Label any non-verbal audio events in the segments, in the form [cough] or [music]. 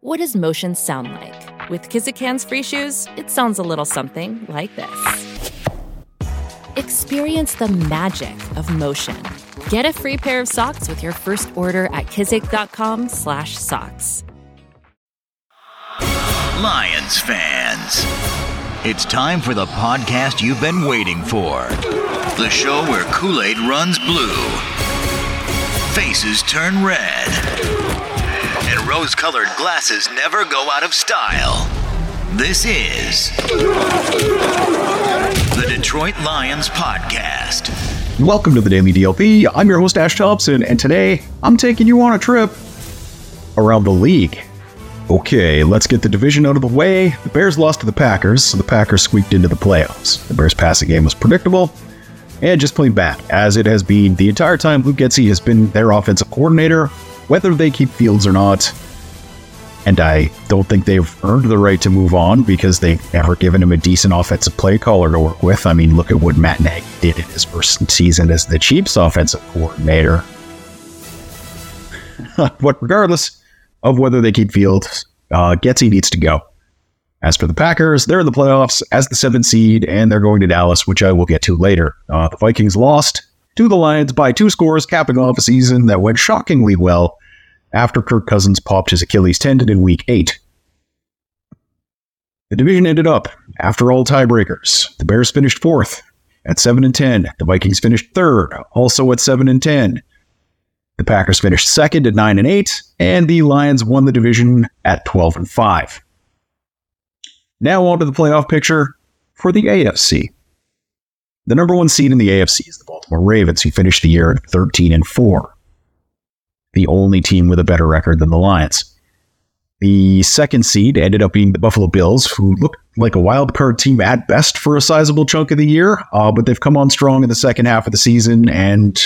What does motion sound like? With Kizikans free shoes, it sounds a little something like this. Experience the magic of motion. Get a free pair of socks with your first order at kizik.com/socks. Lions fans. It's time for the podcast you've been waiting for. The show where Kool Aid runs blue, faces turn red, rose colored glasses never go out of style. This is the Detroit Lions Podcast. Welcome to the Daily DLP. I'm your host, Ash Thompson, and today I'm taking you on a trip around the league. Okay, let's get the division out of the way. The Bears lost to the Packers, so the Packers squeaked into the playoffs. The Bears' passing game was predictable and just plain bad, as it has been the entire time Luke Getsy has been their offensive coordinator, whether they keep Fields or not. And I don't think they've earned the right to move on because they've never given him a decent offensive play caller to work with. I mean, look at what Matt Nagy did in his first season as the Chiefs offensive coordinator. [laughs] but regardless of whether they keep Fields, uh, needs to go. As for the Packers, they're in the playoffs as the seventh seed, and they're going to Dallas, which I will get to later. Uh, the Vikings lost to the Lions by two scores, capping off a season that went shockingly well after Kirk Cousins popped his Achilles tendon in week eight. The division ended up after all tiebreakers. The Bears finished fourth at 7 and 10. The Vikings finished third, also at 7 and 10. The Packers finished second at 9 and 8, and the Lions won the division at 12 and 5. Now on to the playoff picture for the AFC. The number one seed in the AFC is the Baltimore Ravens, who finished the year at 13 and 4 the only team with a better record than the Lions. The second seed ended up being the Buffalo Bills, who looked like a wild card team at best for a sizable chunk of the year, uh, but they've come on strong in the second half of the season, and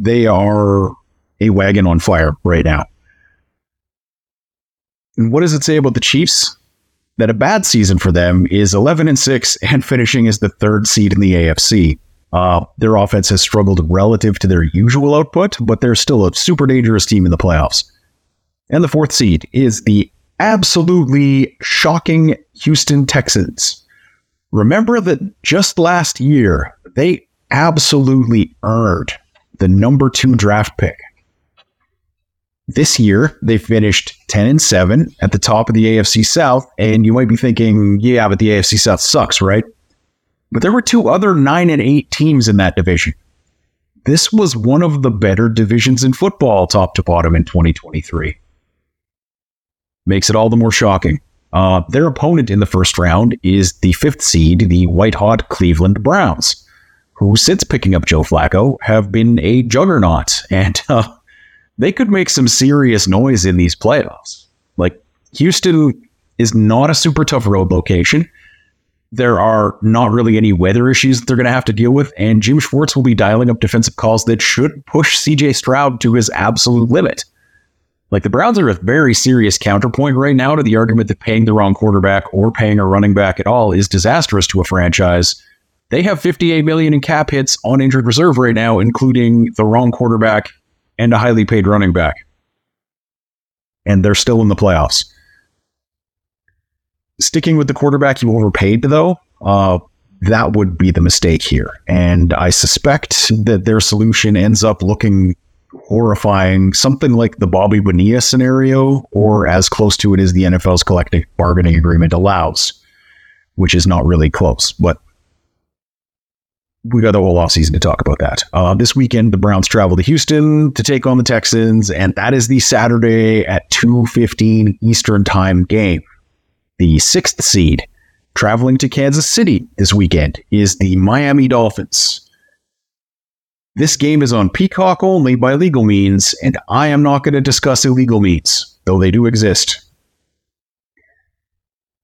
they are a wagon on fire right now. And what does it say about the Chiefs? That a bad season for them is 11 and 6 and finishing as the third seed in the AFC. Uh, their offense has struggled relative to their usual output, but they're still a super dangerous team in the playoffs. And the fourth seed is the absolutely shocking Houston Texans. Remember that just last year, they absolutely earned the number two draft pick. This year, they finished 10 and 7 at the top of the AFC South. And you might be thinking, yeah, but the AFC South sucks, right? But there were two other 9 and 8 teams in that division. This was one of the better divisions in football, top to bottom, in 2023. Makes it all the more shocking. Uh, their opponent in the first round is the fifth seed, the white hot Cleveland Browns, who, since picking up Joe Flacco, have been a juggernaut. [laughs] And uh, they could make some serious noise in these playoffs. Like, Houston is not a super tough road location there are not really any weather issues that they're going to have to deal with, and Jim Schwartz will be dialing up defensive calls that should push CJ Stroud to his absolute limit. Like the Browns are a very serious counterpoint right now to the argument that paying the wrong quarterback or paying a running back at all is disastrous to a franchise. They have 58 million in cap hits on injured reserve right now, including the wrong quarterback and a highly paid running back. And they're still in the playoffs sticking with the quarterback you overpaid, though, uh, that would be the mistake here. And I suspect that their solution ends up looking horrifying, something like the Bobby Bonilla scenario, or as close to it as the NFL's collective bargaining agreement allows, which is not really close. But we got the whole offseason to talk about that. Uh, this weekend, the Browns travel to Houston to take on the Texans, and that is the Saturday at 2.15 Eastern Time game. The sixth seed traveling to Kansas City this weekend is the Miami Dolphins. This game is on Peacock only by legal means, and I am not going to discuss illegal means, though they do exist.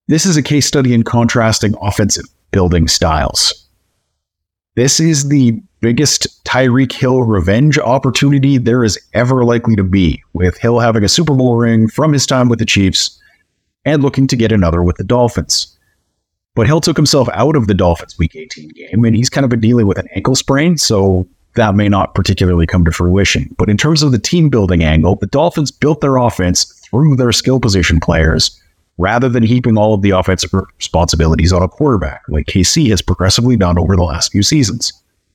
This is a case study in contrasting offensive building styles. This is the biggest Tyreek Hill revenge opportunity there is ever likely to be, with Hill having a Super Bowl ring from his time with the Chiefs and looking to get another with the Dolphins. But Hill took himself out of the Dolphins Week 18 game, and he's kind of been dealing with an ankle sprain, so that may not particularly come to fruition. But in terms of the team building angle, the Dolphins built their offense through their skill position players rather than heaping all of the offensive responsibilities on a quarterback, like KC has progressively done over the last few seasons.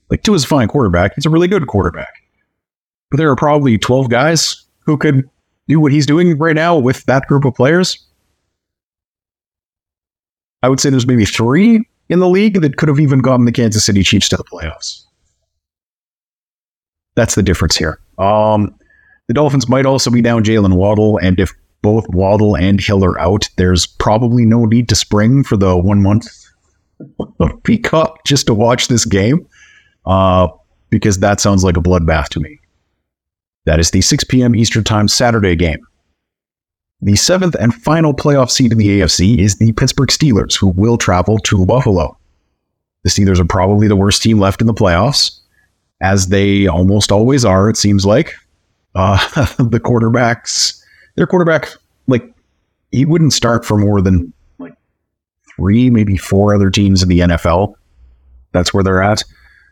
Like Tua is a fine quarterback; he's a really good quarterback. But there are probably 12 guys who could do what he's doing right now with that group of players. I would say there's maybe three in the league that could have even gotten the Kansas City Chiefs to the playoffs. That's the difference here. Um, the Dolphins might also be down Jaylen Waddle, and if both Waddle and Hill are out, there's probably no need to spring for the one month of [laughs] Peacock just to watch this game, uh, because that sounds like a bloodbath to me. That is the 6 p.m. Eastern Time Saturday game. The seventh and final playoff seed in the AFC is the Pittsburgh Steelers, who will travel to Buffalo. The Steelers are probably the worst team left in the playoffs, as they almost always are, it seems like. Uh, [laughs] the quarterbacks their quarterback, like, he wouldn't start for more than like three, maybe four other teams in the NFL. That's where they're at.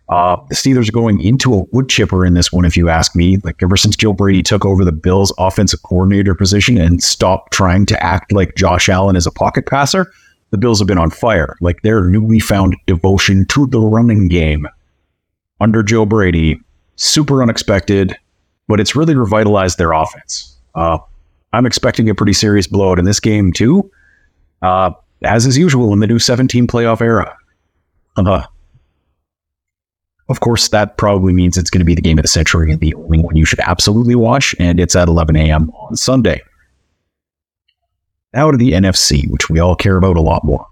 Uh, the Steelers are going into a wood chipper in this one, if you ask me. Like ever since Joe Brady took over the Bills' offensive coordinator position and stopped trying to act like Josh Allen as a pocket passer, the Bills have been on fire. Like their newly found devotion to the running game under Joe Brady, super unexpected, but it's really revitalized their offense. Uh, I'm expecting a pretty serious blowout in this game too, uh, as is usual in the new 17 playoff era. Uh, of course, that probably means it's going to be the game of the century and the only one you should absolutely watch, and it's at 11 a.m. on Sunday. Now to the NFC, which we all care about a lot more.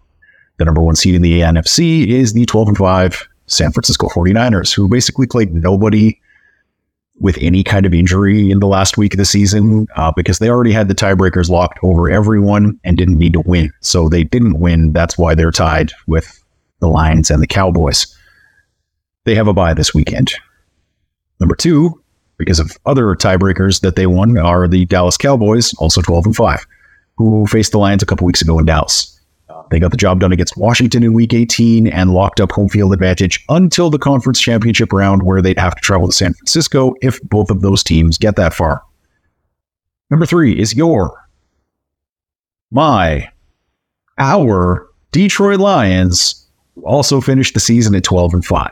The number one seed in the NFC is the 12 and 5 San Francisco 49ers, who basically played nobody with any kind of injury in the last week of the season uh, because they already had the tiebreakers locked over everyone and didn't need to win. So they didn't win. That's why they're tied with the Lions and the Cowboys. They have a bye this weekend. Number two, because of other tiebreakers that they won, are the Dallas Cowboys, also 12 and 5, who faced the Lions a couple weeks ago in Dallas. They got the job done against Washington in week 18 and locked up home field advantage until the conference championship round, where they'd have to travel to San Francisco if both of those teams get that far. Number three is your, my, our Detroit Lions, also finished the season at 12 and 5.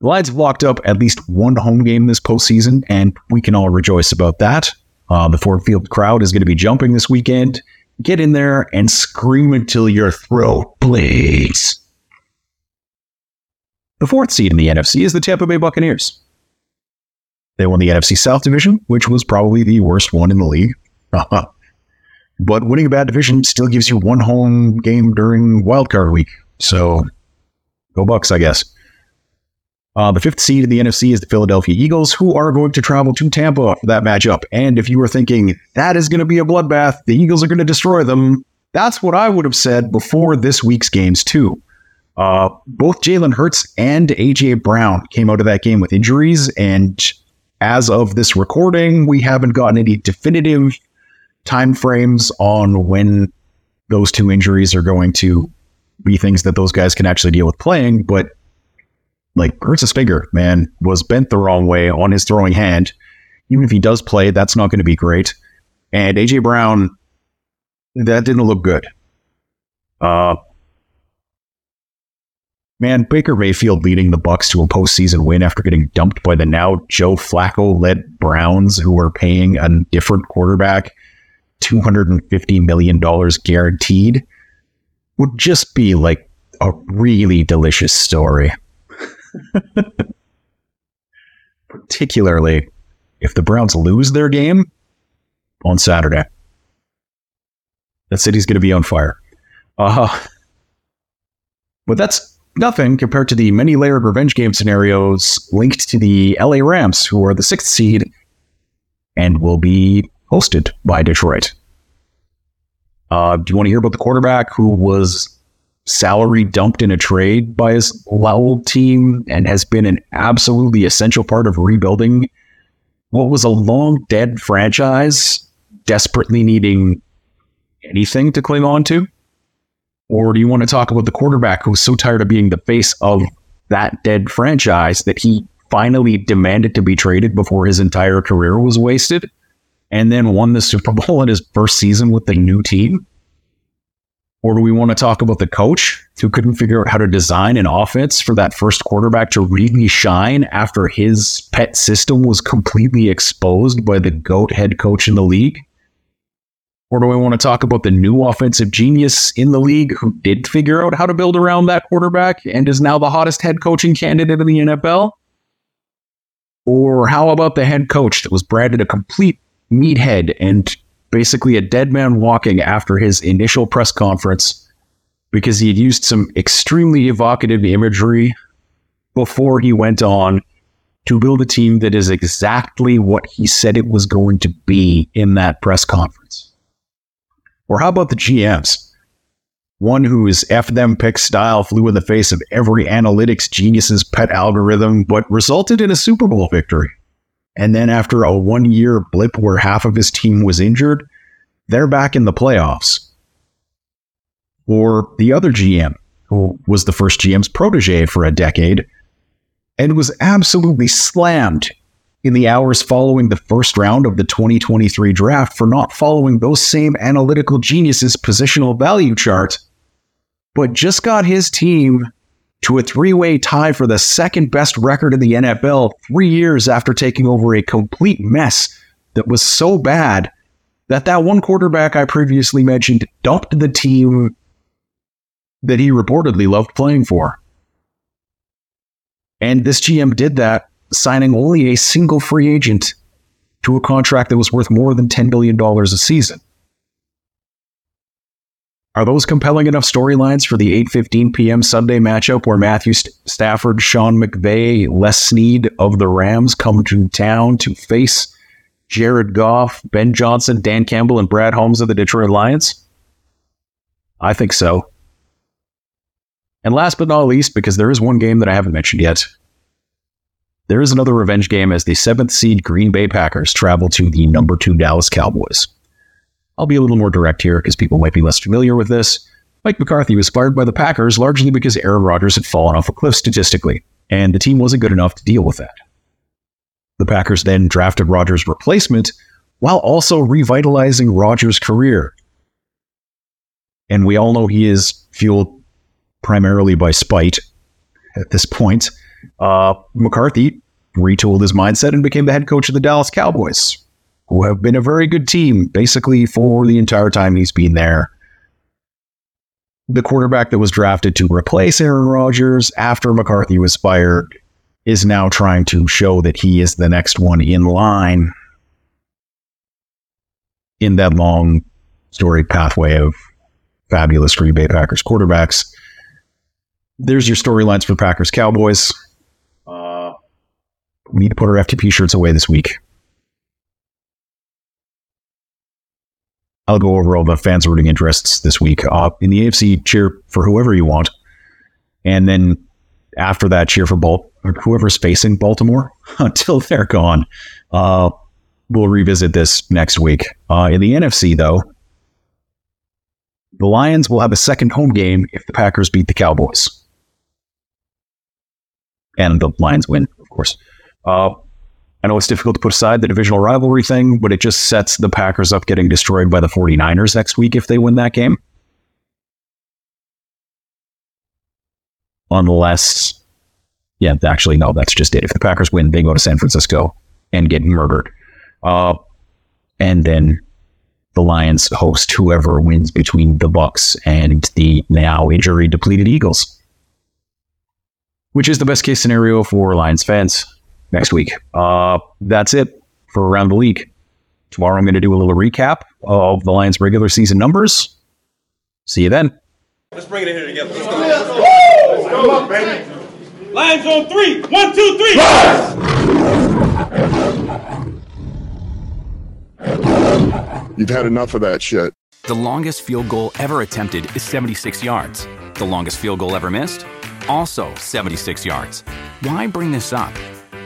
The Lions have locked up at least one home game this postseason, and we can all rejoice about that. Uh, the Ford Field crowd is going to be jumping this weekend. Get in there and scream until your throat bleeds. The fourth seed in the NFC is the Tampa Bay Buccaneers. They won the NFC South division, which was probably the worst one in the league. [laughs] but winning a bad division still gives you one home game during wildcard week. So go Bucs, I guess. Uh, the fifth seed in the NFC is the Philadelphia Eagles, who are going to travel to Tampa for that matchup. And if you were thinking that is going to be a bloodbath, the Eagles are going to destroy them, that's what I would have said before this week's games, too. Uh, both Jalen Hurts and AJ Brown came out of that game with injuries. And as of this recording, we haven't gotten any definitive time frames on when those two injuries are going to be things that those guys can actually deal with playing. But like Hurts' finger, man, was bent the wrong way on his throwing hand. Even if he does play, that's not going to be great. And AJ Brown, that didn't look good. Uh, man, Baker Mayfield leading the Bucs to a postseason win after getting dumped by the now Joe Flacco led Browns, who were paying a different quarterback $250 million guaranteed would just be like a really delicious story. Particularly if the Browns lose their game on Saturday. That city's going to be on fire. Uh, but that's nothing compared to the many layered revenge game scenarios linked to the LA Rams, who are the sixth seed and will be hosted by Detroit. Uh, do you want to hear about the quarterback who was salary dumped in a trade by his old team and has been an absolutely essential part of rebuilding what was a long dead franchise, desperately needing anything to cling on to? Or do you want to talk about the quarterback who was so tired of being the face of that dead franchise that he finally demanded to be traded before his entire career was wasted and then won the Super Bowl in his first season with the new team? Or do we want to talk about the coach who couldn't figure out how to design an offense for that first quarterback to really shine after his pet system was completely exposed by the GOAT head coach in the league? Or do we want to talk about the new offensive genius in the league who did figure out how to build around that quarterback and is now the hottest head coaching candidate in the NFL? Or how about the head coach that was branded a complete meathead and basically a dead man walking after his initial press conference because he had used some extremely evocative imagery before he went on to build a team that is exactly what he said it was going to be in that press conference. Or how about the GMs? One whose F them pick style flew in the face of every analytics genius's pet algorithm, but resulted in a Super Bowl victory. And then after a one year blip where half of his team was injured, they're back in the playoffs. Or the other GM, who was the first GM's protege for a decade, and was absolutely slammed in the hours following the first round of the 2023 draft for not following those same analytical geniuses' positional value chart, but just got his team to a three way tie for the second best record in the NFL three years after taking over a complete mess that was so bad that that one quarterback I previously mentioned dumped the team that he reportedly loved playing for. And this GM did that, signing only a single free agent to a contract that was worth more than $10 billion a season. Are those compelling enough storylines for the 8:15 p.m. Sunday matchup where Matthew Stafford, Sean McVay, Les Snead of the Rams come to town to face Jared Goff, Ben Johnson, Dan Campbell, and Brad Holmes of the Detroit Lions? I think so. And last but not least, because there is one game that I haven't mentioned yet, there is another revenge game as the seventh seed Green Bay Packers travel to the number two Dallas Cowboys. I'll be a little more direct here because people might be less familiar with this. Mike McCarthy was fired by the Packers largely because Aaron Rodgers had fallen off a cliff statistically, and the team wasn't good enough to deal with that. The Packers then drafted Rodgers' replacement while also revitalizing Rodgers' career. And we all know he is fueled primarily by spite at this point. Uh, McCarthy retooled his mindset and became the head coach of the Dallas Cowboys, who have been a very good team basically for the entire time he's been there. The quarterback that was drafted to replace Aaron Rodgers after McCarthy was fired is now trying to show that he is the next one in line in that long storied pathway of fabulous Green Bay Packers quarterbacks. There's your storylines for Packers Cowboys. Uh, we need to put our FTP shirts away this week. I'll go over all the fans' rooting interests this week. Uh, in the AFC, cheer for whoever you want. And then after that, cheer for Bal- whoever's facing Baltimore [laughs] until they're gone. Uh, we'll revisit this next week. Uh, in the NFC, though, the Lions will have a second home game if the Packers beat the Cowboys. And the Lions win, of course. I know it's difficult to put aside the divisional rivalry thing, but it just sets the Packers up getting destroyed by the 49ers next week if they win that game. Unless, yeah, actually, no, that's just it. If the Packers win, they go to San Francisco and get murdered. Uh, and then the Lions host whoever wins between the Bucs and the now injury depleted Eagles. Which is the best case scenario for Lions fans next week. Uh, that's it for around the league. Tomorrow I'm going to do a little recap of the Lions regular season numbers. See you then. Let's bring it in here together. Let's go. Let's go up, baby. Lions on three. One, two, three. You've had enough of that shit. The longest field goal ever attempted is 76 yards. The longest field goal ever missed? Also 76 yards. Why bring this up?